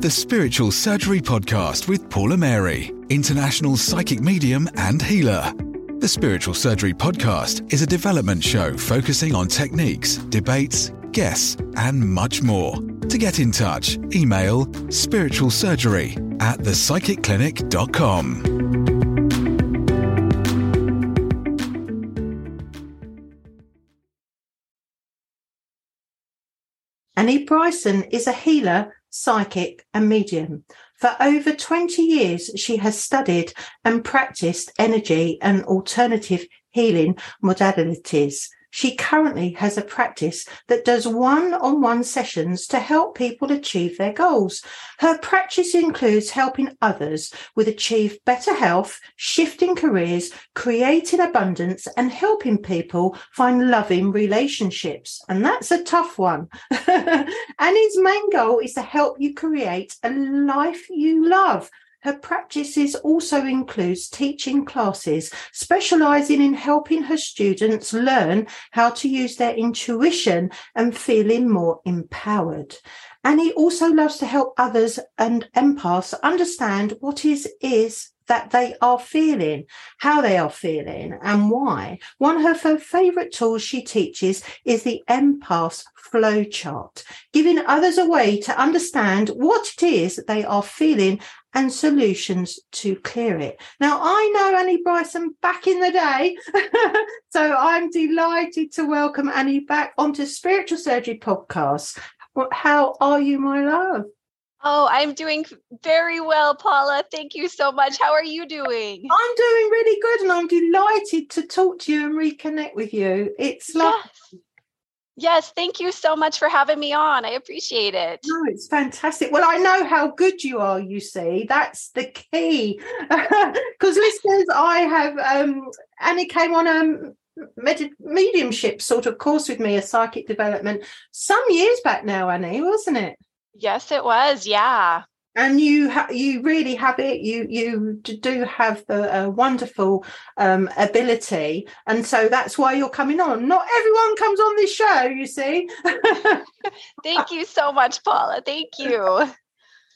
the Spiritual Surgery Podcast with Paula Mary, international psychic medium and healer. The Spiritual Surgery Podcast is a development show focusing on techniques, debates, guests, and much more. To get in touch, email spiritualsurgery at thepsychicclinic.com. Annie Bryceson is a healer, psychic, and medium. For over 20 years, she has studied and practiced energy and alternative healing modalities. She currently has a practice that does one on one sessions to help people achieve their goals. Her practice includes helping others with achieve better health, shifting careers, creating abundance, and helping people find loving relationships. And that's a tough one. Annie's main goal is to help you create a life you love her practices also includes teaching classes, specializing in helping her students learn how to use their intuition and feeling more empowered. Annie also loves to help others and empaths understand what is is that they are feeling, how they are feeling, and why. One of her favorite tools she teaches is the empath flow chart, giving others a way to understand what it is that they are feeling and solutions to clear it. Now, I know Annie Bryceson back in the day, so I'm delighted to welcome Annie back onto Spiritual Surgery Podcast. How are you, my love? Oh, I'm doing very well, Paula. Thank you so much. How are you doing? I'm doing really good and I'm delighted to talk to you and reconnect with you. It's like yes. Yes, thank you so much for having me on. I appreciate it. No, it's fantastic. Well, I know how good you are, you see. That's the key. Because listeners, I have um Annie came on a med- mediumship sort of course with me, a psychic development, some years back now, Annie, wasn't it? Yes, it was. Yeah and you ha- you really have it. You you do have the uh, wonderful um, ability. And so that's why you're coming on. Not everyone comes on this show you see. Thank you so much paula. Thank you.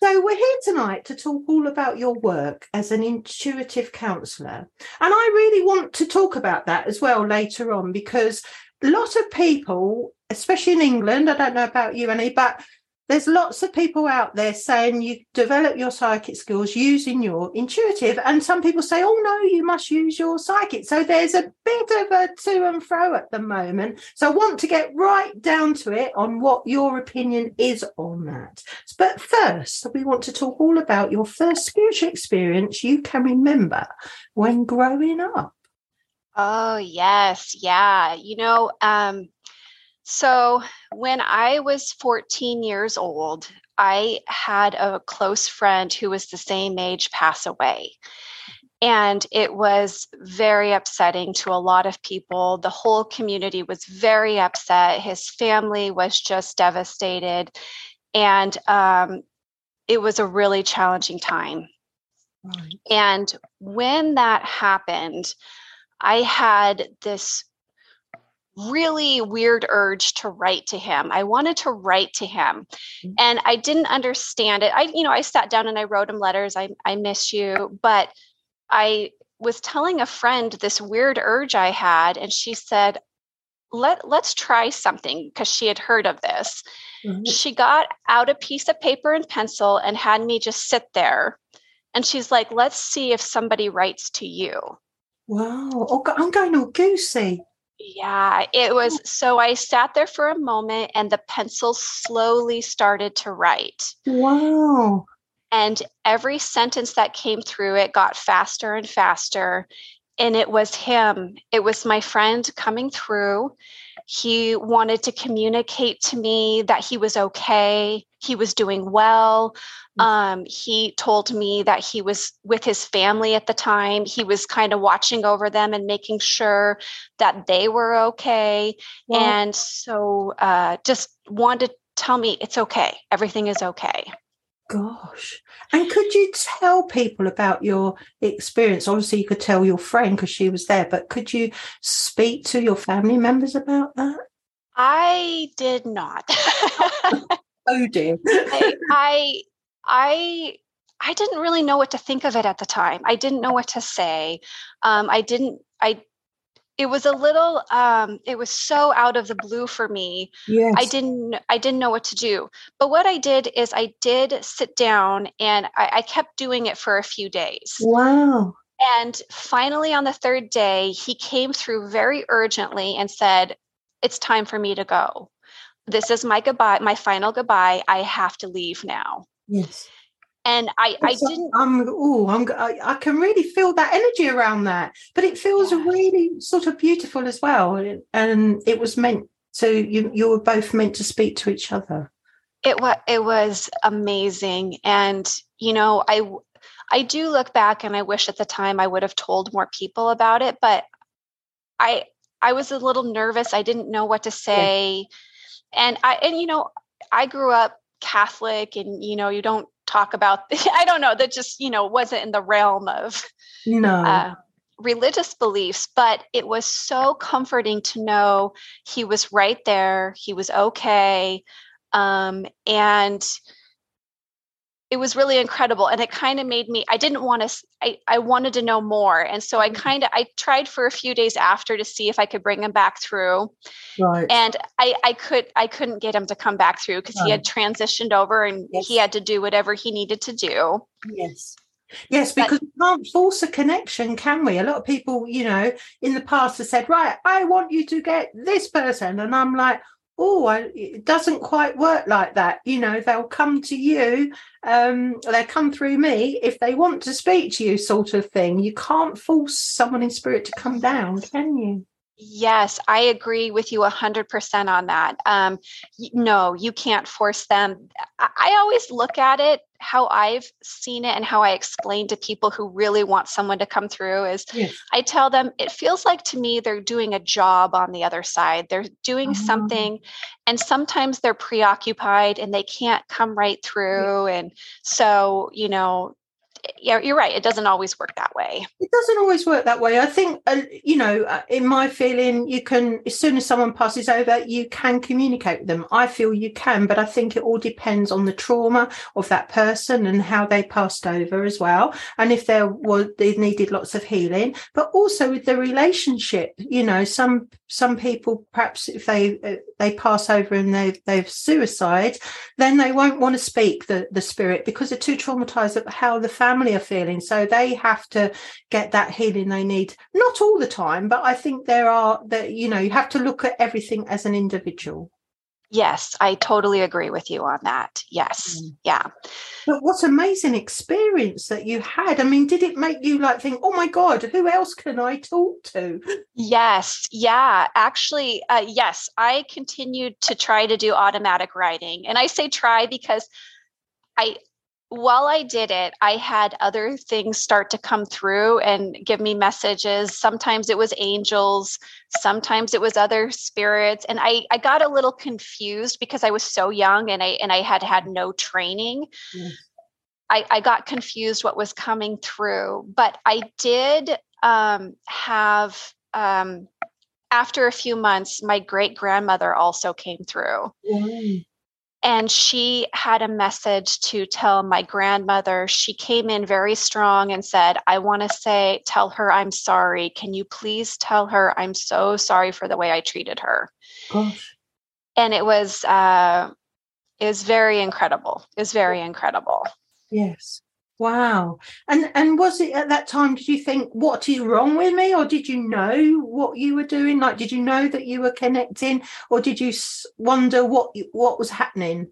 So we're here tonight to talk all about your work as an intuitive counselor and i really want to talk about that as well later on because a lot of people especially in england i don't know about you any but there's lots of people out there saying you develop your psychic skills using your intuitive and some people say oh no you must use your psychic. So there's a bit of a to and fro at the moment. So i want to get right down to it on what your opinion is on that. But first we want to talk all about your first spiritual experience you can remember when growing up. Oh yes. Yeah. You know um so, when I was 14 years old, I had a close friend who was the same age pass away. And it was very upsetting to a lot of people. The whole community was very upset. His family was just devastated. And um, it was a really challenging time. Right. And when that happened, I had this really weird urge to write to him. I wanted to write to him mm-hmm. and I didn't understand it. I, you know, I sat down and I wrote him letters. I, I miss you. But I was telling a friend this weird urge I had, and she said, let, let's try something because she had heard of this. Mm-hmm. She got out a piece of paper and pencil and had me just sit there. And she's like, let's see if somebody writes to you. Wow. Oh, I'm going all goosey. Yeah, it was. So I sat there for a moment and the pencil slowly started to write. Wow. And every sentence that came through it got faster and faster. And it was him, it was my friend coming through. He wanted to communicate to me that he was okay, he was doing well. Mm. Um, he told me that he was with his family at the time. He was kind of watching over them and making sure that they were okay. And so uh, just wanted to tell me it's okay, everything is okay. Gosh. And could you tell people about your experience? Obviously, you could tell your friend because she was there, but could you speak to your family members about that? I did not. oh dear. I, I I I didn't really know what to think of it at the time. I didn't know what to say. Um, I didn't. I. It was a little. Um, it was so out of the blue for me. Yes. I didn't. I didn't know what to do. But what I did is I did sit down and I, I kept doing it for a few days. Wow. And finally, on the third day, he came through very urgently and said, "It's time for me to go. This is my goodbye. My final goodbye. I have to leave now." Yes. And I, I didn't um, I'm. Oh, I'm. I, I can really feel that energy around that, but it feels Yeah. really sort of beautiful as well. And it was meant to. You. You were both meant to speak to each other. it was it was amazing and you know i i do look back and i wish at the time i would have told more people about it but i i was a little nervous i didn't know what to say and i and you know i grew up catholic and you know you don't talk about i don't know that just you know wasn't in the realm of No. uh, religious beliefs, but it was so comforting to know he was right there, he was okay. Um, and it was really incredible. And it kind of made me, I didn't want to, I, I wanted to know more. And so I Mhm. kind of, I tried for a few days after to see if I could bring him back through right. and I, I could I couldn't get him to come back through because he had transitioned over and Yes. he had to do whatever he needed to do. Yes. Yes, But- because we can't force a connection, can we? A lot of people, you know, in the past have said, right, I want you to get this person. And I'm like, oh, I, it doesn't quite work like that. You know, they'll come to you, um, they'll come through me if they want to speak to you, sort of thing. You can't force someone in spirit to come down, can you? Yes, I agree with you 100% on that. Um, no, you can't force them. I always look at it how I've seen it and how I explain to people who really want someone to come through is Yes. I tell them it feels like to me they're doing a job on the other side. They're doing Oh. something, and sometimes they're preoccupied and they can't come right through. And so, you know, yeah, you're right. It doesn't always work that way. It doesn't always work that way. I think, uh, you know, uh, in my feeling, you can, as soon as someone passes over, you can communicate with them. I feel you can, but I think it all depends on the trauma of that person and how they passed over as well. And if there was, they needed lots of healing, but also with the relationship, you know, some, some people, perhaps if they, uh, they pass over and they, they've suicide, then they won't want to speak the, the spirit because they're too traumatized at how the family are feeling. So they have to get that healing they need. Not all the time, but I think there are that, you know, you have to look at everything as an individual. Yes, I totally agree with you on that. Yes. Mm. Yeah. But what amazing experience that you had. I mean, did it make you like think, oh my God, who else can I talk to? Yes. Yeah. Actually, uh, yes, I continued to try to do automatic writing. And I say try because I, while I did it, I had other things start to come through and give me messages. Sometimes it was angels, sometimes it was other spirits. And I, I got a little confused because I was so young and I and I had had no training. Yes. I, I got confused what was coming through, but I did um, have um, after a few months, my great grandmother also came through. And she had a message to tell my grandmother. She came in very strong and said, I want to say, tell her I'm sorry. Can you please tell her I'm so sorry for the way I treated her? Gosh. And it was, uh, it was very incredible. Was very incredible. Yes. Wow. And and was it at that time did you think what is wrong with me or did you know what you were doing like did you know that you were connecting or did you wonder what you- what was happening?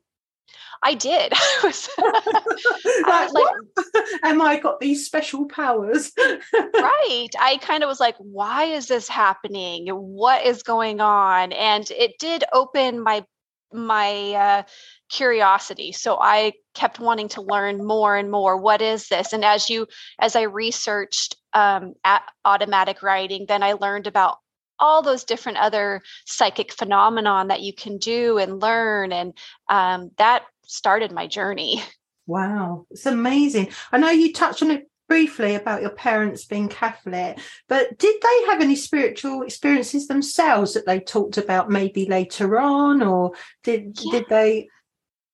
I did. I was- like, like- am I got these special powers? right. I kind of was like, why is this happening? What is going on? And it did open my my uh, curiosity. So I kept wanting to learn more and more. What is this? And as you as I researched um, at automatic writing, then I learned about all those different other psychic phenomenon that you can do and learn, and um, that started my journey. Wow, it's amazing. I know you touched on it briefly about your parents being Catholic, but did they have any spiritual experiences themselves that they talked about maybe later on, or did Yeah. did they?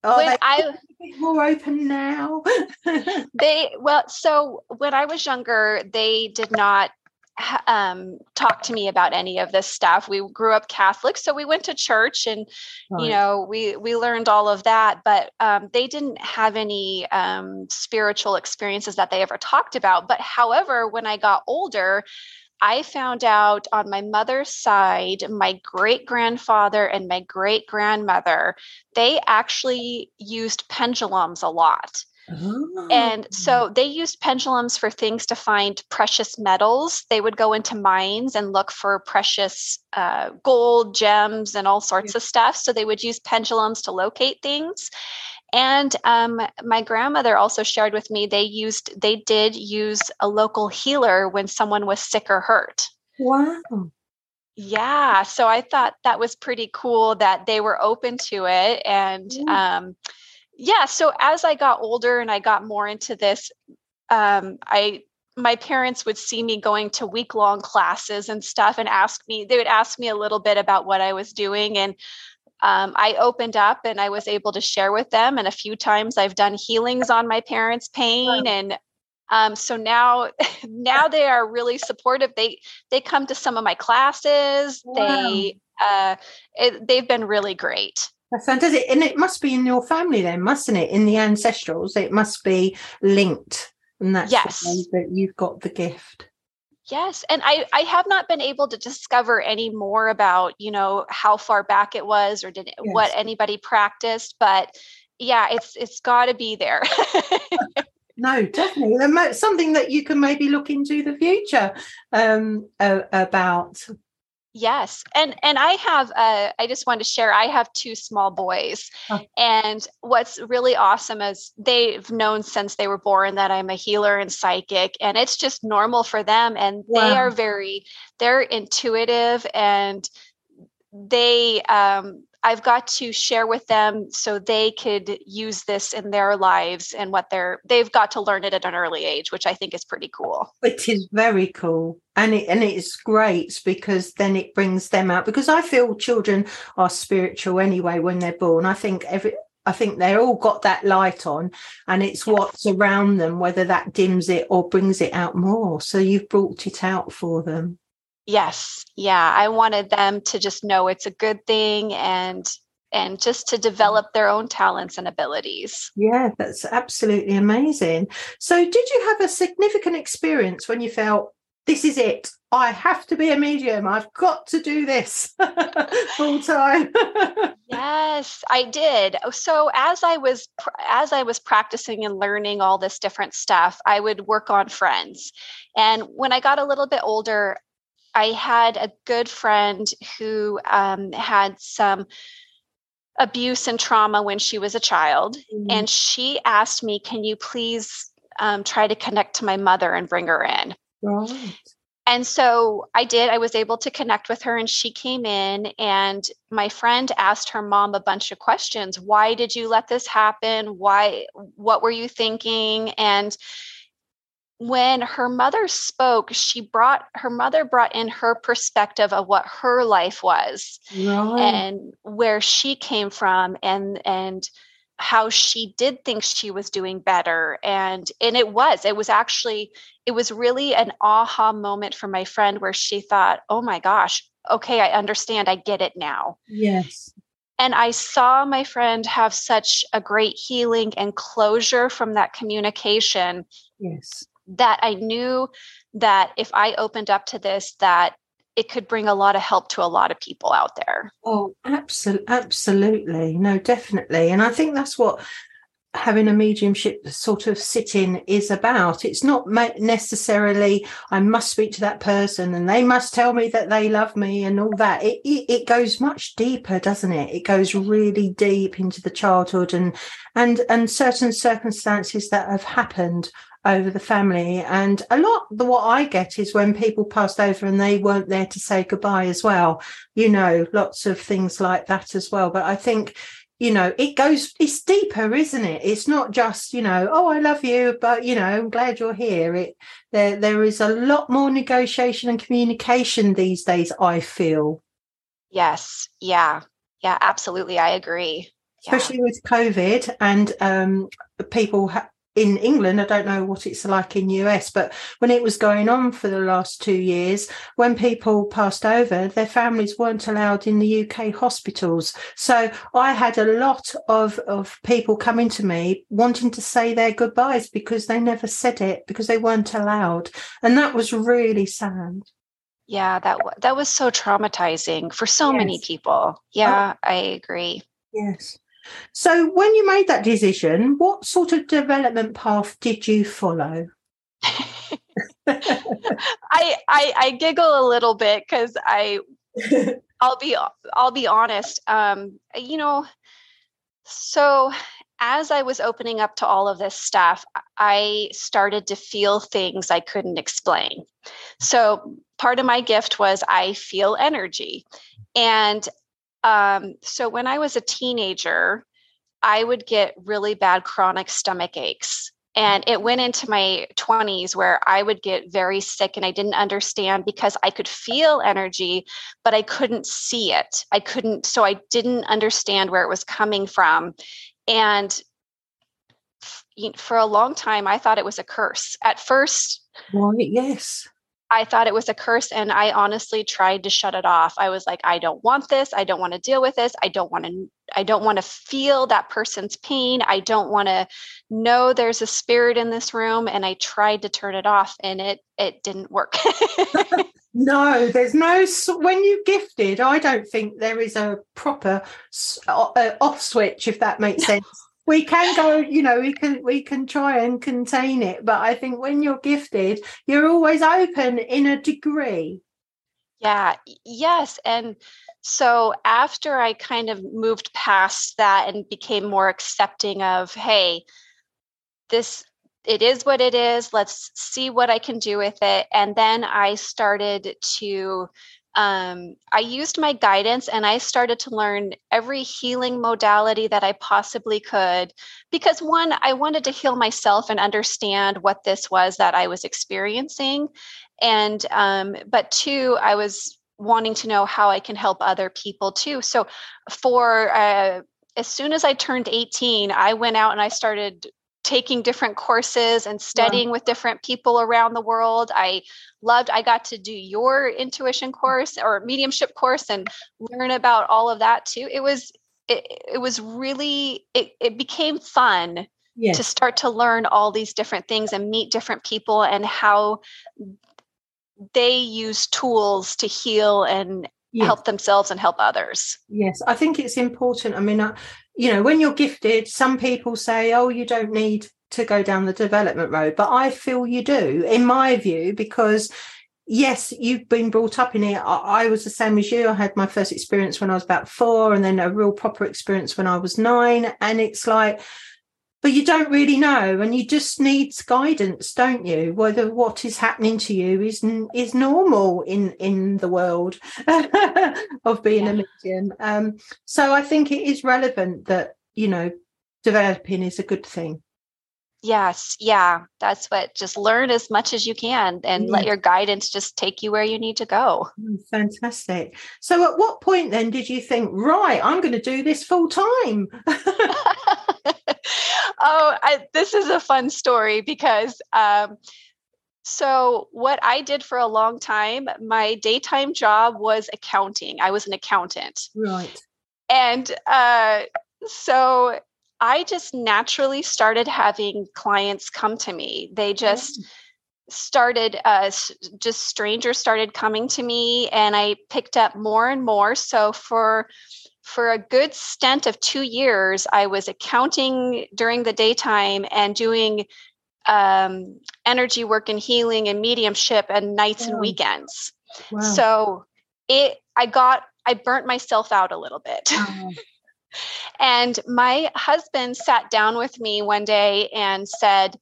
Are when I more open now. they well, so when I was younger, they did not um, talk to me about any of this stuff. We grew up Catholic, so we went to church, and right. you know, we we learned all of that. But um, they didn't have any um, spiritual experiences that they ever talked about. But however, when I got older, I found out on my mother's side, my great grandfather and my great grandmother, they actually used pendulums a lot. Oh. And so they used pendulums for things to find precious metals. They would go into mines and look for precious uh, gold, gems, and all sorts yeah. of stuff. So they would use pendulums to locate things. And um, my grandmother also shared with me they used they did use a local healer when someone was sick or hurt. Wow. Yeah, so I thought that was pretty cool that they were open to it, and mm. um, yeah. So as I got older and I got more into this, um, I my parents would see me going to week long classes and stuff and ask me they would ask me a little bit about what i was doing and um, I opened up and I was able to share with them. And a few times I've done healings on my parents' pain. And um, so now, now they are really supportive. They they come to some of my classes. Wow. They uh, it, they've been really great. That's fantastic, and it must be in your family then, mustn't it? In the ancestrals, it must be linked, and that's yes. that you've got the gift. Yes, and I I have not been able to discover any more about you know how far back it was or did yes. what anybody practiced, but yeah, it's it's got to be there. no, definitely something that you can maybe look into the future um, uh, about Yes. And and I have uh I just wanted to share I have two small boys. Oh. And what's really awesome is they've known since they were born that I'm a healer and psychic and it's just normal for them and wow. they are very they're intuitive and they um I've got to share with them so they could use this in their lives and what they're they've got to learn it at an early age, which I think is pretty cool. It is very cool. And it and it's great because then it brings them out because I feel children are spiritual anyway when they're born. I think every I think they're all got that light on, and it's what's around them, whether that dims it or brings it out more. So you've brought it out for them. Yes. Yeah. I wanted them to just know it's a good thing and and just to mm. develop their own talents and abilities. Yeah, that's absolutely amazing. So did you have a significant experience when you felt this is it? I have to be a medium. I've got to do this full time. yes, I did. Oh, so as I was as I was practicing and learning all this different stuff, I would work on friends. And when I got a little bit older, I had a good friend who um, had some abuse and trauma when she was a child. Mm-hmm. And she asked me, Can you please um, try to connect to my mother and bring her in? Right. And so I did. I was able to connect with her, and she came in. And my friend asked her mom a bunch of questions. Why did you let this happen? Why? What were you thinking? And when her mother spoke she brought her mother brought in her perspective of what her life was right. and where she came from and and how she did think she was doing better and and it was it was actually it was really an aha moment for my friend where she thought oh my gosh okay i understand i get it now yes and I saw my friend have such a great healing and closure from that communication. Yes that I knew that if I opened up to this, that it could bring a lot of help to a lot of people out there. Oh, absolutely, absolutely, no, definitely, and I think that's what having a mediumship sort of sit-in is about. It's not necessarily I must speak to that person and they must tell me that they love me and all that. It, it, it goes much deeper, doesn't it? It goes really deep into the childhood and and and certain circumstances that have happened over the family. And a lot the what I get is when people passed over and they weren't there to say goodbye as well. You know, lots of things like that as well. But I think, you know, it goes it's deeper, isn't it? It's not just, you know, oh I love you, but you know, I'm glad you're here. It there there is a lot more negotiation and communication these days, I feel. Yes. Yeah. Yeah, absolutely. I agree. especially with COVID and um, people ha- in England, I don't know what it's like in US, but when it was going on for the last two years, when people passed over, their families weren't allowed in the UK hospitals. So I had a lot of, of people coming to me wanting to say their goodbyes because they never said it because they weren't allowed. And that was really sad. Yeah, that that was so traumatizing for so yes. many people. Yeah, oh. I agree. Yes. So, when you made that decision, what sort of development path did you follow? I, I I giggle a little bit because I I'll be I'll be honest. Um, you know, so as I was opening up to all of this stuff, I started to feel things I couldn't explain. So part of my gift was I feel energy, and um, so when I was a teenager, I would get really bad chronic stomach aches. And it went into my 20s where I would get very sick and I didn't understand because I could feel energy, but I couldn't see it. I couldn't, so I didn't understand where it was coming from. And for a long time, I thought it was a curse. At first, right, yes. I thought it was a curse and I honestly tried to shut it off. I was like I don't want this. I don't want to deal with this. I don't want to I don't want to feel that person's pain. I don't want to know there's a spirit in this room and I tried to turn it off and it it didn't work. no, there's no when you gifted, I don't think there is a proper uh, off switch if that makes sense we can go you know we can we can try and contain it but i think when you're gifted you're always open in a degree. Yeah yes and so after i kind of moved past that and became more accepting of hey this it is what it is let's see what i can do with it and then i started to um, I used my guidance and I started to learn every healing modality that I possibly could. Because one, I wanted to heal myself and understand what this was that I was experiencing. And, um, but two, I was wanting to know how I can help other people too. So for, uh, as soon as I turned 18, I went out and I started taking different courses and studying yeah. with different people around the world. I loved I got to do your intuition mm. course or mediumship course and learn about all of that too. It was it, it was really it, it became fun yes. to start to learn all these different things and meet different people and how they use tools to heal and yes. help themselves and help others. Yes, I think it's important. I mean, I, you know, when you're gifted, some people say, oh, you don't need to go down the development road. But I feel you do, in my view, because yes, you've been brought up in it. I, was the same as you. I had my first experience when I was about four, and then a real proper experience when I was nine. And it's like, but you don't really know, and you just need guidance, don't you? Whether what is happening to you is is normal in in the world of being yeah. a medium. Um, so I think it is relevant that you know developing is a good thing. Yes, yeah, that's what. Just learn as much as you can, and let your guidance just take you where you need to go. Mm, fantastic. So, at what point then did you think, right, I'm going to do this full time? oh, I, this is a fun story because um, so what I did for a long time, my daytime job was accounting. I was an accountant. Right. And uh, so I just naturally started having clients come to me. They just started uh, just strangers started coming to me and I picked up more and more. So for for a good stint of two years, I was accounting during the daytime and doing um, energy work and healing and mediumship and nights wow. and weekends. Wow. So it, I got, I burnt myself out a little bit. Wow. and my husband sat down with me one day and said,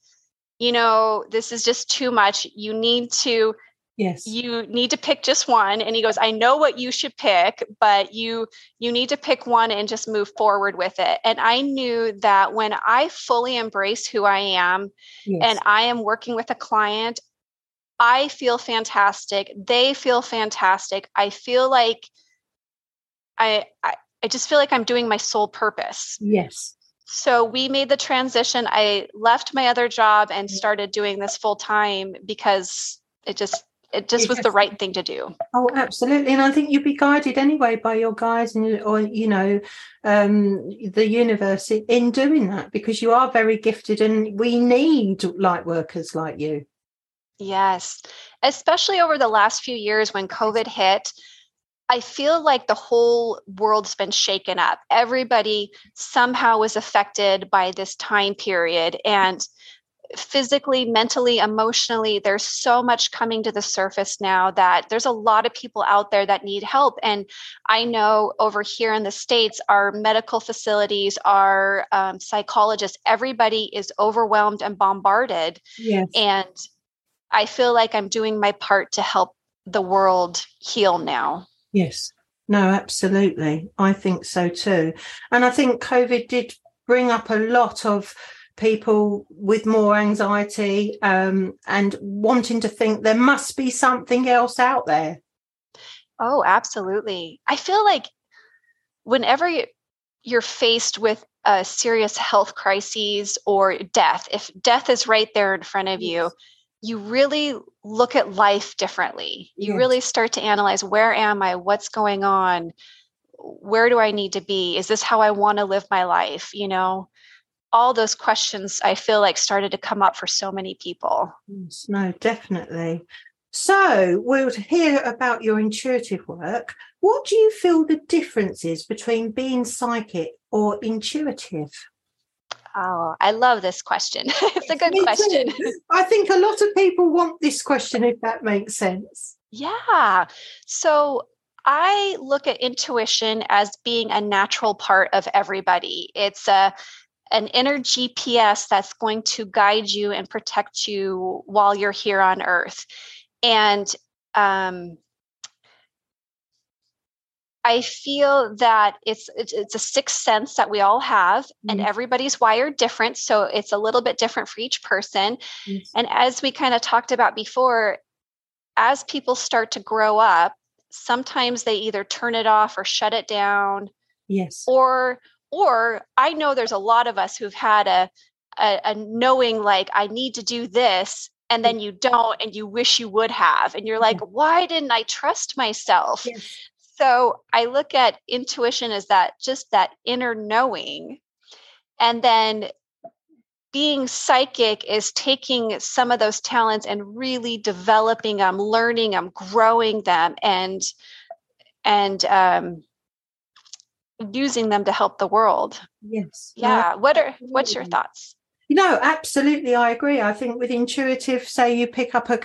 you know, this is just too much. You need to yes you need to pick just one and he goes i know what you should pick but you you need to pick one and just move forward with it and i knew that when i fully embrace who i am yes. and i am working with a client i feel fantastic they feel fantastic i feel like I, I I just feel like I'm doing my sole purpose. Yes. So we made the transition. I left my other job and started doing this full time because it just it just was the right thing to do. Oh, absolutely. And I think you'd be guided anyway by your guides and or you know, um, the universe in doing that because you are very gifted and we need light workers like you. Yes. Especially over the last few years when COVID hit, I feel like the whole world's been shaken up. Everybody somehow was affected by this time period. And physically, mentally, emotionally, there's so much coming to the surface now that there's a lot of people out there that need help. And I know over here in the States, our medical facilities, our um, psychologists, everybody is overwhelmed and bombarded. Yes. And I feel like I'm doing my part to help the world heal now. Yes. No, absolutely. I think so too. And I think COVID did bring up a lot of people with more anxiety um, and wanting to think there must be something else out there. Oh, absolutely. I feel like whenever you're faced with a serious health crisis or death, if death is right there in front of you, you really look at life differently. You yes. really start to analyze where am I? What's going on? Where do I need to be? Is this how I want to live my life? You know, all those questions I feel like started to come up for so many people. Yes, no, definitely. So we'll hear about your intuitive work. What do you feel the difference is between being psychic or intuitive? Oh, I love this question. it's a good Me question. Too. I think a lot of people want this question, if that makes sense. Yeah. So I look at intuition as being a natural part of everybody. It's a an inner GPS that's going to guide you and protect you while you're here on earth. And um, I feel that it's, it's, it's a sixth sense that we all have, mm-hmm. and everybody's wired different, so it's a little bit different for each person. And as we kind of talked about before, as people start to grow up, sometimes they either turn it off or shut it down. Yes. Or or I know there's a lot of us who've had a a, a knowing like I need to do this and then you don't and you wish you would have and you're like why didn't i trust myself yes. So I look at intuition as that just that inner knowing. And then being psychic is taking some of those talents and really developing them, learning them, growing them, and and um, using them to help the world. Yes. Yeah. What are what's your thoughts? No, absolutely, I agree. I think with intuitive, say you pick up a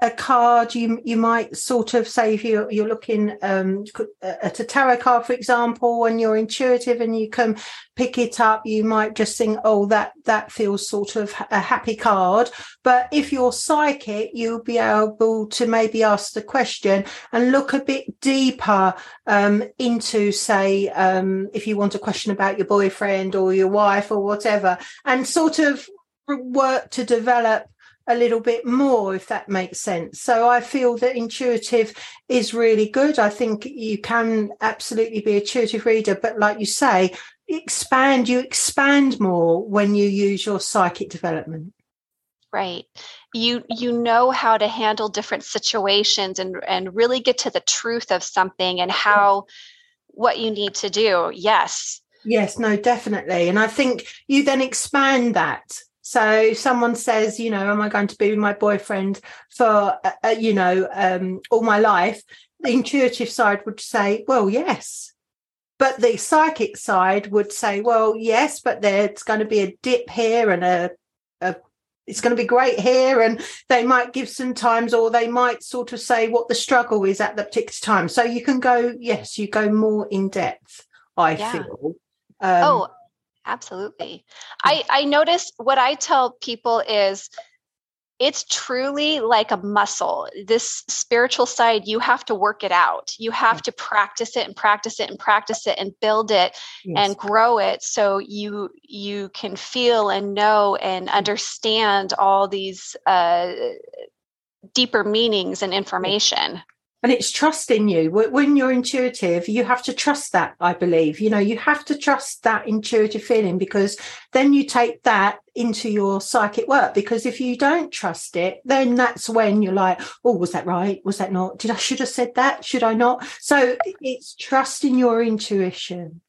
a card, you you might sort of say if you're you're looking um, at a tarot card, for example, and you're intuitive and you can pick it up, you might just think, oh, that that feels sort of a happy card. But if you're psychic, you'll be able to maybe ask the question and look a bit deeper um, into, say, um, if you want a question about your boyfriend or your wife or whatever, and sort of work to develop a little bit more, if that makes sense. So I feel that intuitive is really good. I think you can absolutely be a intuitive reader, but like you say, expand you expand more when you use your psychic development. Right. You you know how to handle different situations and and really get to the truth of something and how what you need to do. Yes. Yes no definitely. And i think you then expand that. So someone says you know am i going to be with my boyfriend for uh, uh you know um all my life? The intuitive side would say well yes but the psychic side would say, well, yes, but there's going to be a dip here and a, a it's going to be great here. And they might give some times, or they might sort of say what the struggle is at the particular time. So you can go, yes, you go more in depth, I yeah. feel. Um, oh, absolutely. I, I notice what I tell people is it's truly like a muscle. This spiritual side, you have to work it out. You have to practice it and practice it and practice it and build it yes. and grow it so you you can feel and know and understand all these uh, deeper meanings and information. And it's trust in you. When you're intuitive you have to trust that i believe. You know you have to trust that intuitive feeling because then you take that into your psychic work. Because if you don't trust it then that's when you're like oh was that right? Was that not? Did i should have said that? Should i not? So it's trusting your intuition.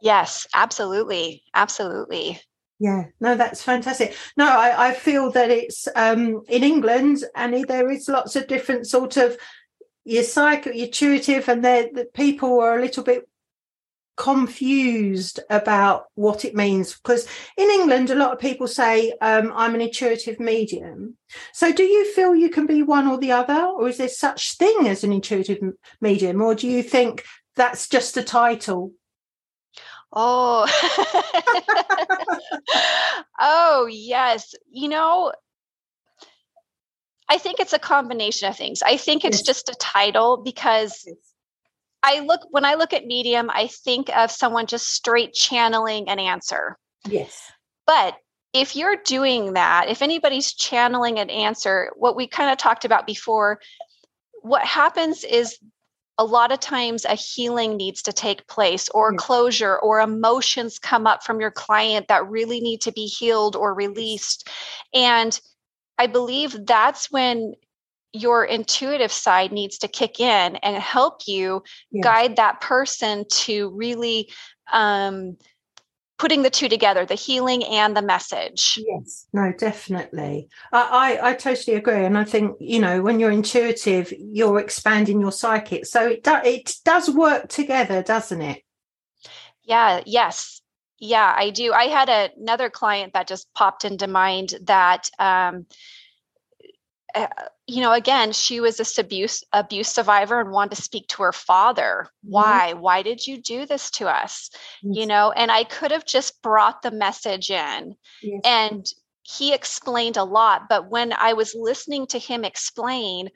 Yes absolutely. Absolutely. Yeah, no, that's fantastic. No, I, I feel that it's um, in England, and there is lots of different sort of your psycho, your intuitive, and the people are a little bit confused about what it means because in England, a lot of people say um, I'm an intuitive medium. So, do you feel you can be one or the other, or is there such thing as an intuitive medium, or do you think that's just a title? Oh, oh yes. You know, I think it's a combination of things. I think it's just a title because. I look when I look at medium, I think of someone just straight channeling an answer. Yes. But if you're doing that, if anybody's channeling an answer, what we kind of talked about before, what happens is a lot of times a healing needs to take place or yes. closure or emotions come up from your client that really need to be healed or released. And I believe that's when your intuitive side needs to kick in and help you yes. guide that person to really um, putting the two together the healing and the message. Yes no definitely. I, I, I totally agree and i think you know when you're intuitive you're expanding your psychic so it, do, it does work together doesn't it? Yeah yes yeah, I do. I had a, another client that just popped into mind that, um, uh, you know, again, she was a abuse abuse survivor and wanted to speak to her father. Mm-hmm. Why? Why did you do this to us? Yes. You know, and I could have just brought the message in, yes. and he explained a lot. But when I was listening to him explain,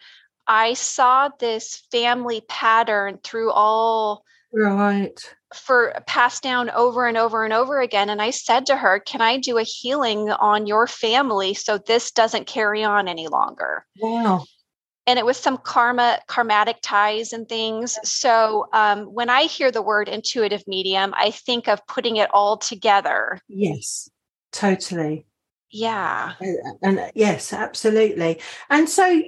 I saw this family pattern through all right for passed down over and over and over again and i said to her can i do a healing on your family so this doesn't carry on any longer? Wow. And it was some karma karmatic ties and things. So um, when i hear the word intuitive medium i think of putting it all together. Yes totally. Yeah. And, and yes absolutely. And so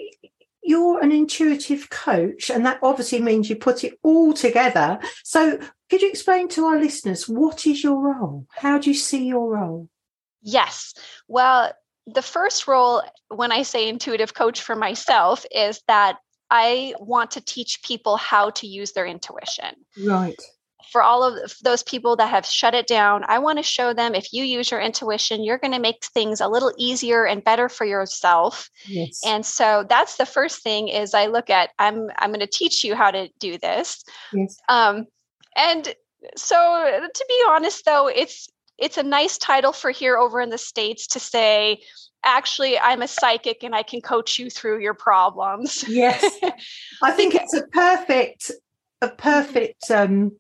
you're an intuitive coach, and that obviously means you put it all together. So, could you explain to our listeners what is your role? How do you see your role? Yes. Well, the first role, when I say intuitive coach for myself, is that I want to teach people how to use their intuition. Right for all of those people that have shut it down, I want to show them if you use your intuition, you're going to make things a little easier and better for yourself. Yes. And so that's the first thing is I look at I'm I'm going to teach you how to do this. Yes. Um, and so to be honest though, it's it's a nice title for here over in the states to say actually i'm a psychic and i can coach you through your problems. Yes. I think it's a perfect a perfect um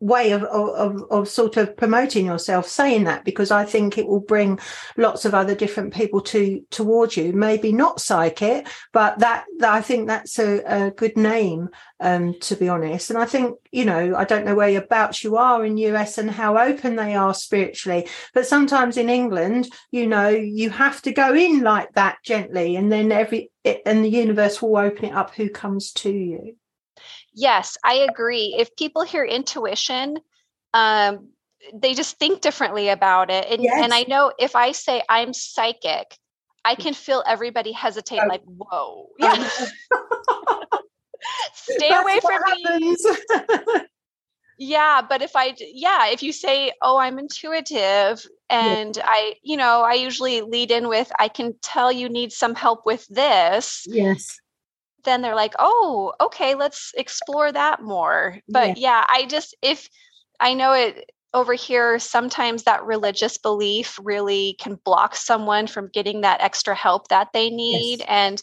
way of, of of sort of promoting yourself saying that because i think it will bring lots of other different people to towards you. Maybe not psychic but that, that i think that's a, a good name um, to be honest. And i think you know i don't know where whereabouts you are in us and how open they are spiritually but sometimes in england you know you have to go in like that gently and then every and the universe will open it up who comes to you yes, I agree. If people hear intuition, um, they just think differently about it. And, yes. and I know if I say I'm psychic, I can feel everybody hesitate, like, whoa. Yeah. Stay That's away from me. yeah, but if I, yeah, if you say, oh, I'm intuitive, and. I, you know, I usually lead in with, I can tell you need some help with this. Yes then they're like, oh, okay, let's explore that more. But yeah, yeah I just, if I know it over here, sometimes that religious belief really can block someone from getting that extra help that they need. Yes. And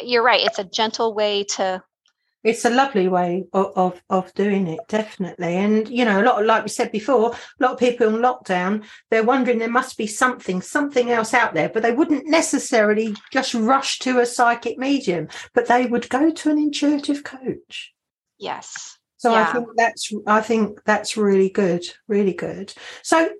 you're right, it's a gentle way to it's a lovely way of, of, of doing it definitely. And you know a lot of, like we said before a lot of people in lockdown they're wondering there must be something something else out there but they wouldn't necessarily just rush to a psychic medium but they would go to an intuitive coach. Yes. So yeah. i think that's i think that's really good really good. So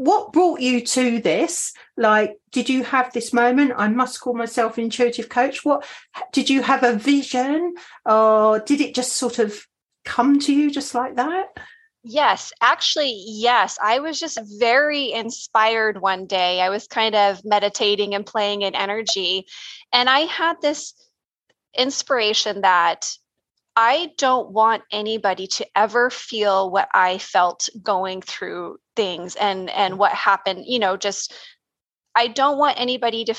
what brought you to this like did you have this moment i must call myself intuitive coach what did you have a vision or did it just sort of come to you just like that Yes, actually, yes. I was just very inspired one day. I was kind of meditating and playing in energy. And I had this inspiration that I don't want anybody to ever feel what I felt going through things and and mm. what happened, you know, just I don't want anybody to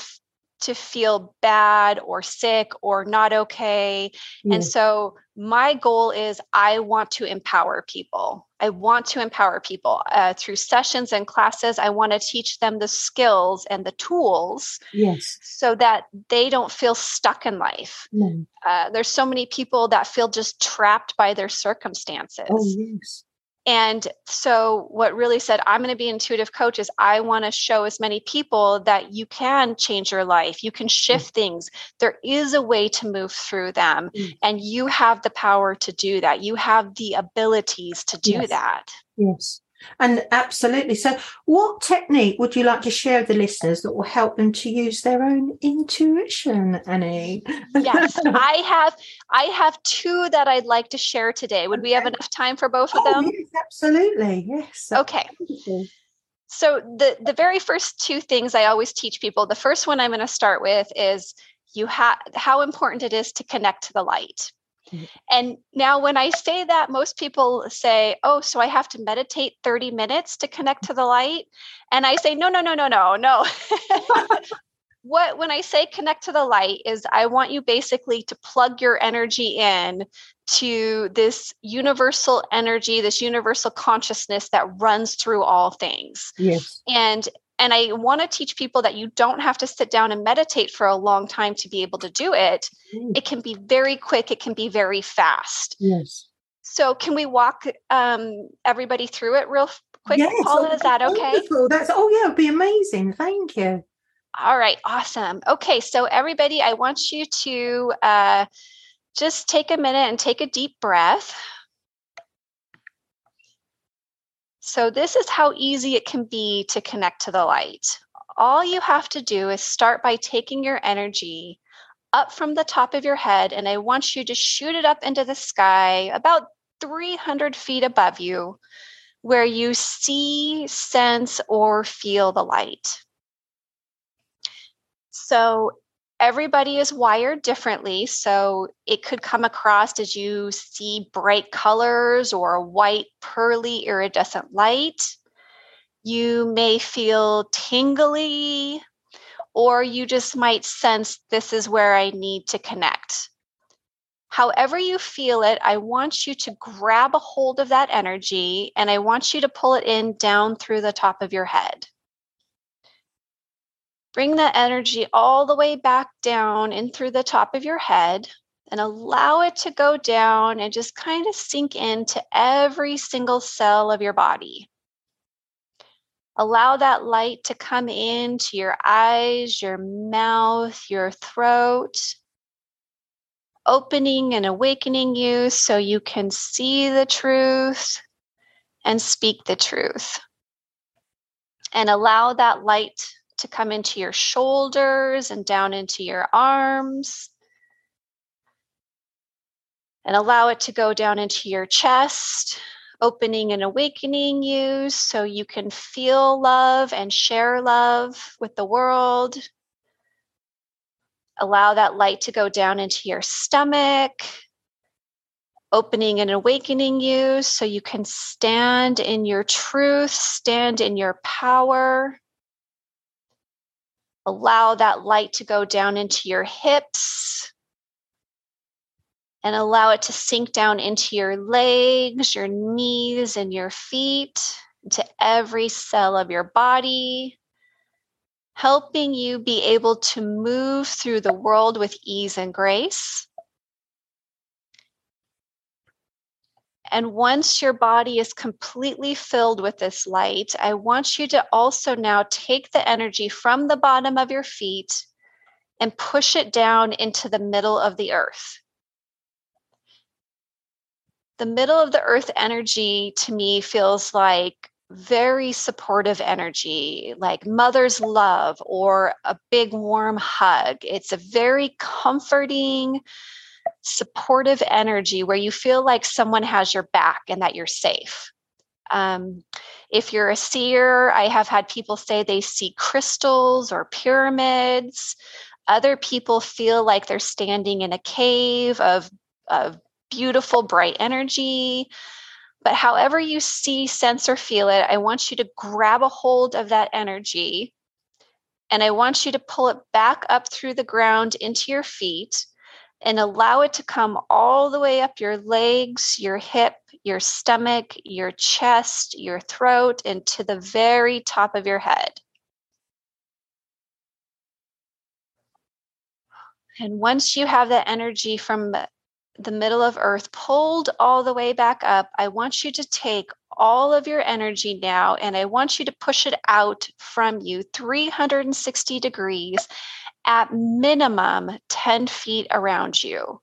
to feel bad or sick or not okay. And so my goal is I want to empower people. I want to empower people uh, through sessions and classes. I want to teach them the skills and the tools, yes, so that they don't feel stuck in life. Mm. Uh, there's so many people that feel just trapped by their circumstances. Oh yes, and so, what really said, I'm going to be intuitive coach is I want to show as many people that you can change your life. You can mm. shift mm. things. There is a way to move through them, mm. and you have the power to do that. You have the abilities to do yes. that. Yes. And absolutely. So, what technique would you like to share with the listeners that will help them to use their own intuition, Annie? yes, I have. I have two that I'd like to share today. Would okay. we have enough time for both of oh, them? Yes, absolutely. Yes. Okay. So the the very first two things I always teach people. The first one I'm going to start with is you have how important it is to connect to the light. Mm-hmm. And now, when I say that, most people say, Oh, so I have to meditate 30 minutes to connect to the light. And I say, No, no, no, no, no, no. what, when I say connect to the light, is I want you basically to plug your energy in to this universal energy, this universal consciousness that runs through all things. Yes. And and I want to teach people that you don't have to sit down and meditate for a long time to be able to do it. Mm. It can be very quick, it can be very fast. Yes. So, can we walk um, everybody through it real quick, yes, Paula? Oh, is that okay? Wonderful. That's oh yeah, it'd be amazing. Thank you. All right, awesome. Okay, so everybody, I want you to uh, just take a minute and take a deep breath. So, this is how easy it can be to connect to the light. All you have to do is start by taking your energy up from the top of your head, and I want you to shoot it up into the sky about 300 feet above you, where you see, sense, or feel the light. So, everybody is wired differently. So it could come across as you see bright colors or a white, pearly, iridescent light. You may feel tingly, or you just might sense this is where I need to connect. However, you feel it, I want you to grab a hold of that energy and I want you to pull it in down through the top of your head. Bring that energy all the way back down in through the top of your head and allow it to go down and just kind of sink into every single cell of your body. Allow that light to come into your eyes, your mouth, your throat, opening and awakening you so you can see the truth and speak the truth. And allow that light to come into your shoulders and down into your arms. And allow it to go down into your chest, opening and awakening you so you can feel love and share love with the world. Allow that light to go down into your stomach, opening and awakening you so you can stand in your truth, stand in your power. Allow that light to go down into your hips and allow it to sink down into your legs, your knees, and your feet, into every cell of your body, helping you be able to move through the world with ease and grace. And once your body is completely filled with this light, I want you to also now take the energy from the bottom of your feet and push it down into the middle of the earth. The middle of the earth energy to me feels like very supportive energy, like mother's love or a big warm hug. It's a very comforting, supportive energy where you feel like someone has your back and that you're safe. Um, if you're a seer, I have had people say they see crystals or pyramids. Other people feel like they're standing in a cave of, of beautiful, bright energy. But however you see, sense, or feel it, I want you to grab a hold of that energy and I want you to pull it back up through the ground into your feet and allow it to come all the way up your legs, your hip, your stomach, your chest, your throat, and to the very top of your head. And once you have that energy from the middle of earth pulled all the way back up, I want you to take all of your energy now and I want you to push it out from you 360 degrees at minimum 10 feet around you.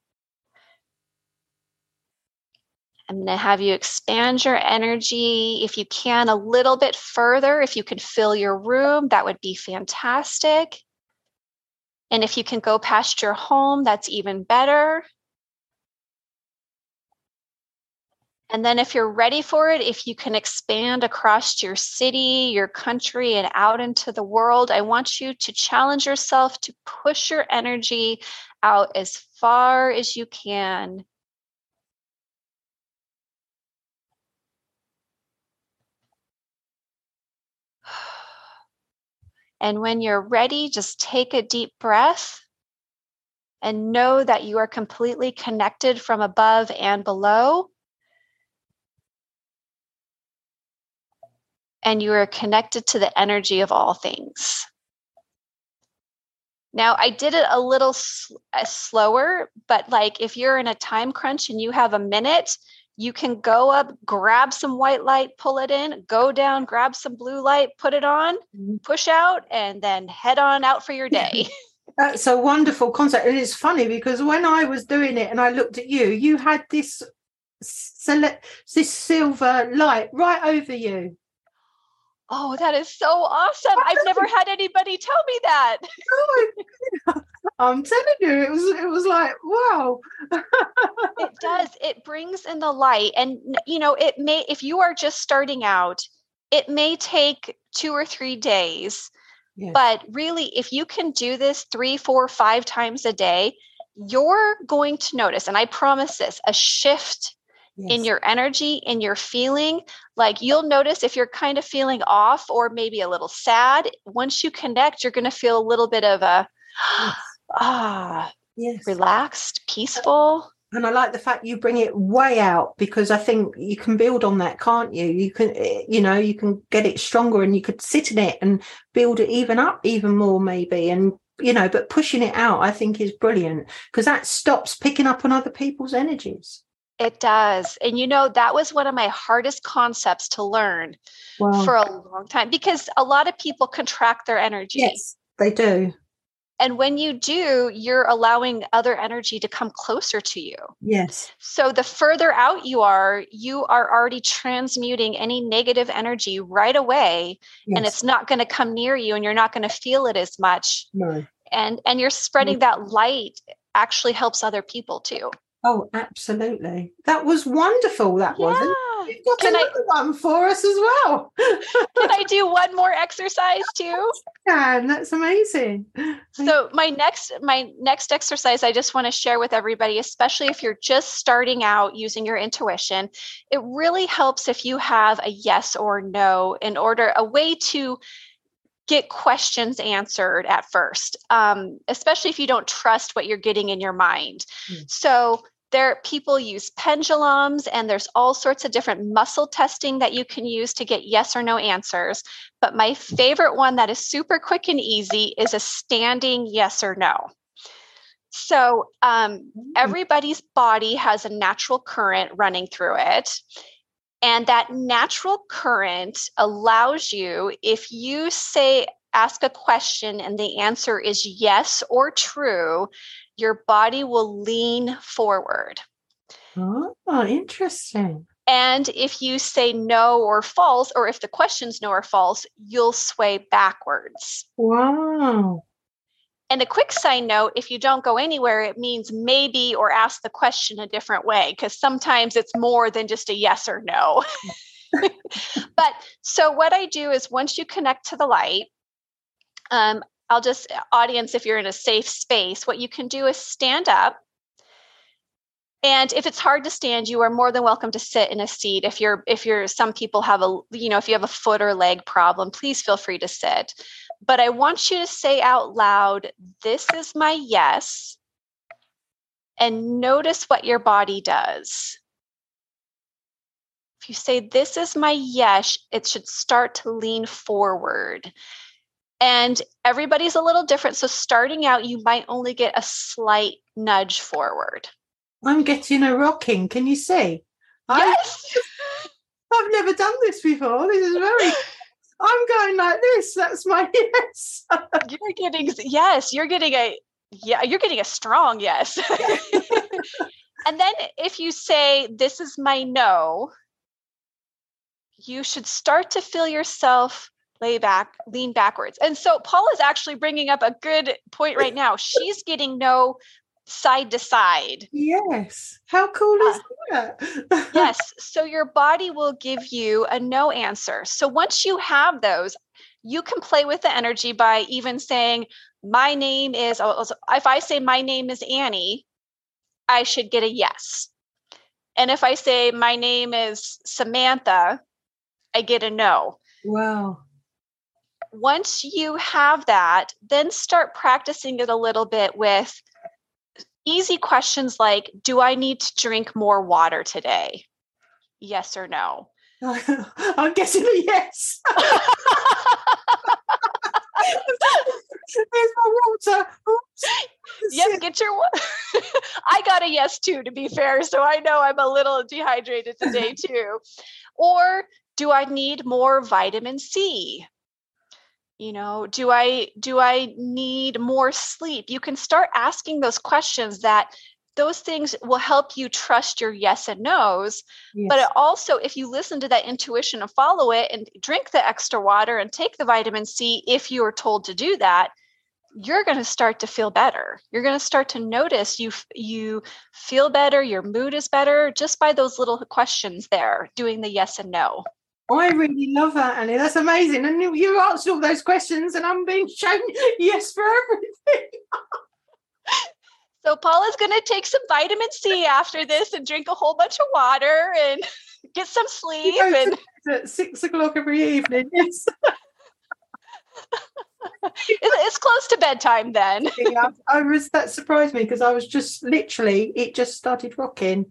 I'm going to have you expand your energy if you can a little bit further. If you can fill your room, that would be fantastic. And if you can go past your home, that's even better. And then, if you're ready for it, if you can expand across your city, your country, and out into the world, I want you to challenge yourself to push your energy out as far as you can. And when you're ready, just take a deep breath and know that you are completely connected from above and below. And you are connected to the energy of all things. Now, I did it a little sl- uh, slower, but like if you're in a time crunch and you have a minute, you can go up, grab some white light, pull it in, go down, grab some blue light, put it on, mm-hmm. push out, and then head on out for your day. That's a wonderful concept. And It is funny because when I was doing it and I looked at you, you had this select this silver light right over you. Oh, that is so awesome. I've never had anybody tell me that. Oh I'm telling you, it was it was like, wow. it does. It brings in the light. And you know, it may if you are just starting out, it may take two or three days. Yes. But really, if you can do this three, four, five times a day, you're going to notice, and I promise this, a shift yes. in your energy, in your feeling. Like you'll notice if you're kind of feeling off or maybe a little sad, once you connect, you're going to feel a little bit of a yes. ah, yes. relaxed, peaceful. And I like the fact you bring it way out because I think you can build on that, can't you? You can, eh, you know, you can get it stronger and you could sit in it and build it even up even more, maybe. And you know, but pushing it out, I think is brilliant because that stops picking up on other people's energies. It does. And you know, that was one of my hardest concepts to learn wow. for a long time because a lot of people contract their energy. Yes, they do. And when you do, you're allowing other energy to come closer to you. Yes. So the further out you are, you are already transmuting any negative energy right away yes. and it's not going to come near you and you're not going to feel it as much. No. And and you're spreading no. that light actually helps other people too. Oh, absolutely. That was wonderful. That yeah. wasn't. You've got Can another I, one for us as well. Can I do one more exercise too? Can that's amazing. So my next my next exercise I just want to share with everybody, especially if you're just starting out using your intuition. It really helps if you have a yes or no in order a way to get questions answered at first, um, especially if you don't trust what you're getting in your mind. Mm. So there people use pendulums and there's all sorts of different muscle testing that you can use to get yes or no answers but my favorite one that is super quick and easy is a standing yes or no So, um, everybody's body has a natural current running through it. And that natural current allows you, if you say, ask a question and the answer is yes or true, your body will lean forward. Oh, interesting. And if you say no or false, or if the question's no or false, you'll sway backwards. Wow. And a quick side note if you don't go anywhere, it means maybe or ask the question a different way, because sometimes it's more than just a yes or no. but so what I do is once you connect to the light, um, I'll just, audience, if you're in a safe space, what you can do is stand up. And if it's hard to stand you are more than welcome to sit in a seat. If you're if you're some people have a you know if you have a foot or leg problem please feel free to sit but i want you to say out loud this is my yes and notice what your body does if you say this is my yes it should start to lean forward and everybody's a little different so starting out you might only get a slight nudge forward I'm getting a rocking. Can you see? Yes. I, have never done this before. This is very. I'm going like this. That's my yes. you're getting yes. You're getting a yeah. You're getting a strong yes. and then if you say this is my no, you should start to feel yourself lay back, lean backwards. And so Paula is actually bringing up a good point right now. She's getting no side to side. Yes. How cool is uh, that? yes. So your body will give you a no answer. So once you have those, you can play with the energy by even saying, My name is, oh, if I say my name is Annie, I should get a yes. And if I say my name is Samantha, I get a no. Wow. Once you have that, then start practicing it a little bit with easy questions like Do I need to drink more water today? Yes or no? I'm guessing a yes. There's my water. Oops. Yep, get your water. I got a yes too, to be fair. So I know I'm a little dehydrated today too. Or do I need more vitamin C? You know do i do i need more sleep? You can start asking those questions that those things will help you trust your yes and no's yes. but also if you listen to that intuition and follow it and drink the extra water and take the vitamin c if you are told to do that you're going to start to feel better. You're going to start to notice you you feel better your mood is better just by those little questions there doing the yes and no I really love that, Annie. That's amazing. And you, you answered all those questions, and I'm being shown yes for everything. so Paula's going to take some vitamin C after this and drink a whole bunch of water and get some sleep. And at six o'clock every evening. Yes. it's close to bedtime then. yeah, I was that surprised me because I was just literally it just started rocking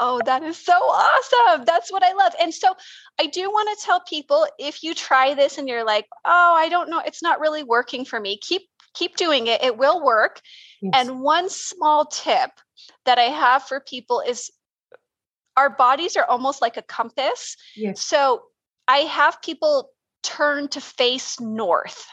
Oh, that is so awesome. That's what I love. And so I do want to tell people if you try this and you're like, "Oh, I don't know, it's not really working for me." Keep keep doing it. It will work. Yes. And one small tip that I have for people is our bodies are almost like a compass. Yes. So I have people turn to face north.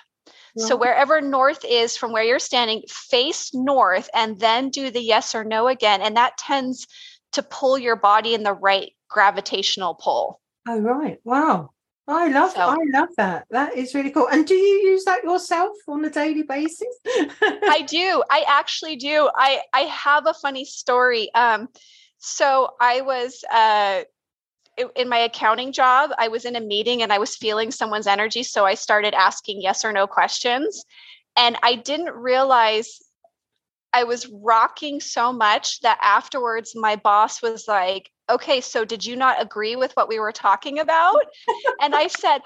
So wherever north is from where you're standing, face north and then do the yes or no again. And that tends to pull your body in the right gravitational pull. Oh right. Wow. I love so, I love that. That is really cool. And do you use that yourself on a daily basis? I do. I actually do. I I have a funny story. Um so I was uh in my accounting job, I was in a meeting and I was feeling someone's energy. So I started asking yes or no questions. And I didn't realize I was rocking so much that afterwards my boss was like, okay, so did you not agree with what we were talking about? and I said,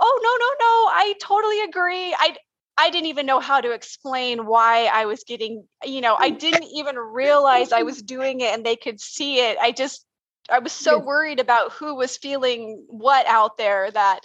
oh, no, no, no, I totally agree. I, I didn't even know how to explain why I was getting, you know, I didn't even realize I was doing it and they could see it. I just, I was so worried about who was feeling what out there that,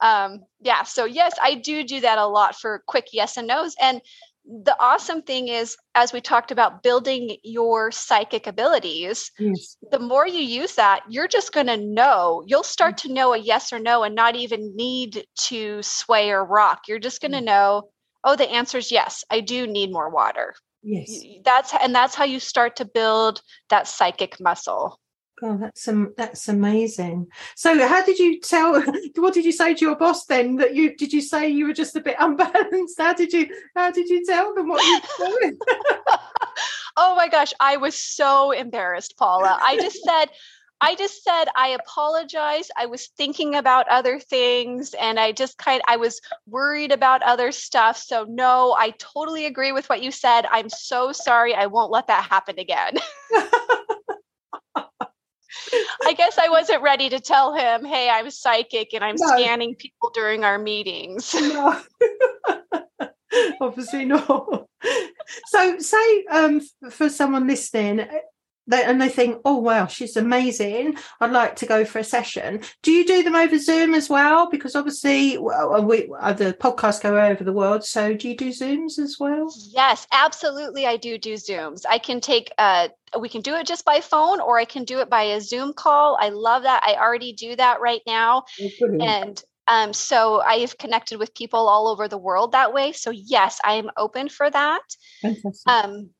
um, yeah. So, yes, I do do that a lot for quick yes and no's. And the awesome thing is, as we talked about building your psychic abilities, yes. the more you use that, you're just going to know. You'll start to know a yes or no and not even need to sway or rock. You're just going to mm. know, oh, the answer is yes, I do need more water. Yes. That's and that's how you start to build that psychic muscle. Oh, that's um, that's amazing. So, how did you tell? What did you say to your boss then? That you did you say you were just a bit unbalanced? How did you how did you tell them what you were doing? oh my gosh, I was so embarrassed, Paula. I just said. I just said I apologize. I was thinking about other things and I just kind I was worried about other stuff. So no, I totally agree with what you said. I'm so sorry. I won't let that happen again. I guess I wasn't ready to tell him, hey, I'm psychic and I'm no. scanning people during our meetings. No. Obviously not. So say um, for someone listening, they, and they think, oh, wow, she's amazing. I'd like to go for a session. Do you do them over Zoom as well? Because obviously, uh, we, uh, the podcast go over the world. So do you do Zooms as well? Yes, absolutely. I do do Zooms. I can take, uh, we can do it just by phone or I can do it by a Zoom call. I love that. I already do that right now. Oh, and um, so I have connected with people all over the world that way. So yes, I am open for that. Um,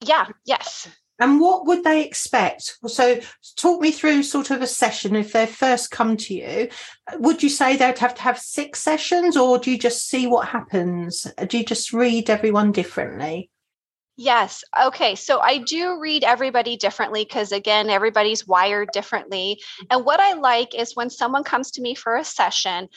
yeah, yes. And what would they expect? So, talk me through sort of a session if they first come to you. Would you say they'd have to have six sessions, or do you just see what happens? Do you just read everyone differently? Yes. Okay. So I do read everybody differently because, again, everybody's wired differently. And what I like is when someone comes to me for a session,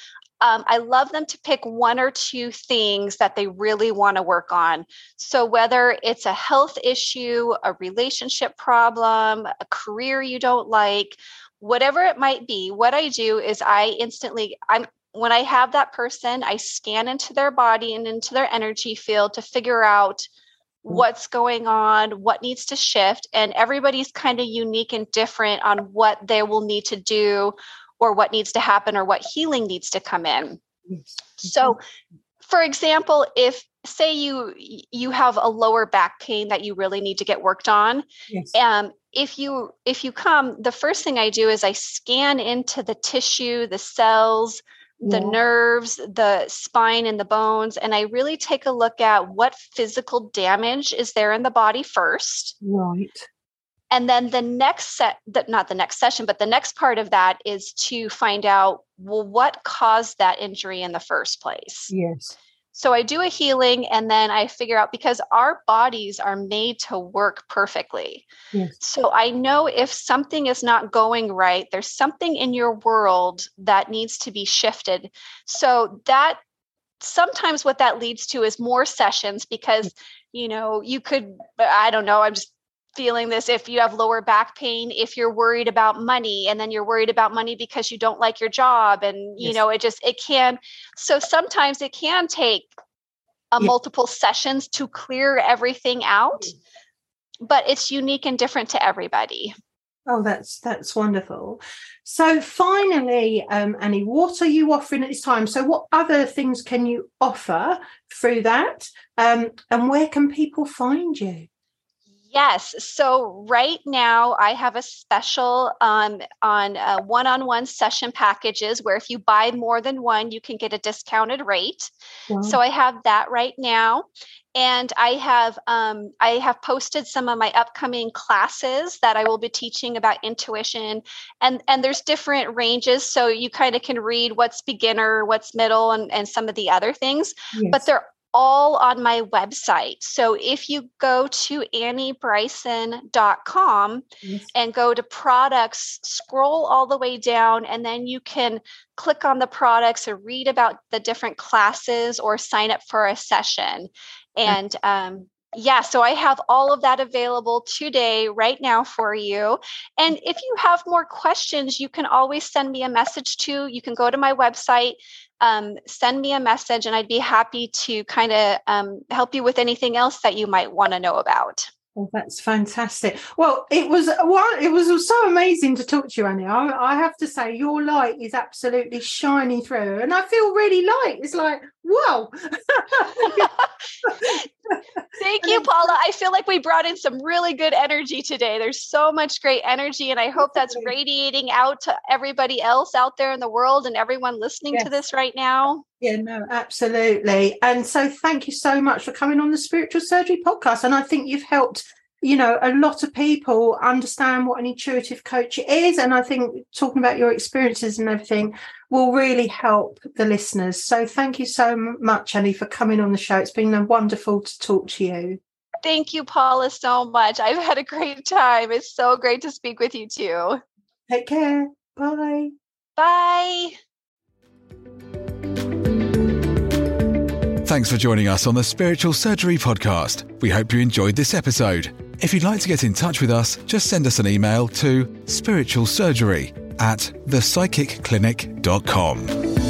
um, I love them to pick one or two things that they really want to work on. So, whether it's a health issue, a relationship problem, a career you don't like, whatever it might be, what I do is I instantly, I'm when I have that person, I scan into their body and into their energy field to figure out mm. what's going on, what needs to shift. And everybody's kind of unique and different on what they will need to do or what needs to happen or what healing needs to come in. So, for example, if say you you have a lower back pain that you really need to get worked on, yes. um, if you if you come, the first thing I do is I scan into the tissue, the cells, the yeah. nerves, the spine, and the bones, and I really take a look at what physical damage is there in the body first. Right and then the next set that not the next session but the next part of that is to find out well what caused that injury in the first place? Yes. So i do a healing and then i figure out because our bodies are made to work perfectly. Yes. so i know if something is not going right there's something in your world that needs to be shifted. So that sometimes what that leads to is more sessions because you know you could i don't know i'm just feeling this if you have lower back pain if you're worried about money and then you're worried about money because you don't like your job and you yes. know it just it can so sometimes it can take a yeah. multiple sessions to clear everything out but it's unique and different to everybody. Oh that's that's wonderful. So finally um, annie what are you offering at this time? So what other things can you offer through that? Um, and where can people find you Yes. So right now I have a special um, on uh, one-on-one session packages where if you buy more than one, you can get a discounted rate. Wow. So I have that right now, and I have um, I have posted some of my upcoming classes that I will be teaching about intuition, and and there's different ranges, so you kind of can read what's beginner, what's middle, and and some of the other things. Yes. But they're all on my website. So if you go to anniebryceson.com yes. and go to products, scroll all the way down, and then you can click on the products or read about the different classes or sign up for a session. And um, yeah, so I have all of that available today, right now for you. And if you have more questions, you can always send me a message to. You can go to my website, um, send me a message and I'd be happy to kind of um, help you with anything else that you might want to know about. Oh, that's fantastic. Well, it was well, it was so amazing to talk to you, Annie. I, I, have to say, your light is absolutely shining through, and I feel really light. It's like, whoa. Thank you, Paula. I feel like we brought in some really good energy today. There's so much great energy, and I hope that's radiating out to everybody else out there in the world and everyone listening yes. to this right now. Yeah, no, absolutely. And so, thank you so much for coming on the Spiritual Surgery podcast. And I think you've helped you know a lot of people understand what an intuitive coach is and i think talking about your experiences and everything will really help the listeners. So thank you so much annie for coming on the show. It's been wonderful to talk to you. Thank you paula so much. I've had a great time. It's so great to speak with you too. Take care. Bye. Bye. Thanks for joining us on the Spiritual Surgery Podcast. We hope you enjoyed this episode. If you'd like to get in touch with us, just send us an email to spiritualsurgery at thepsychicclinic.com.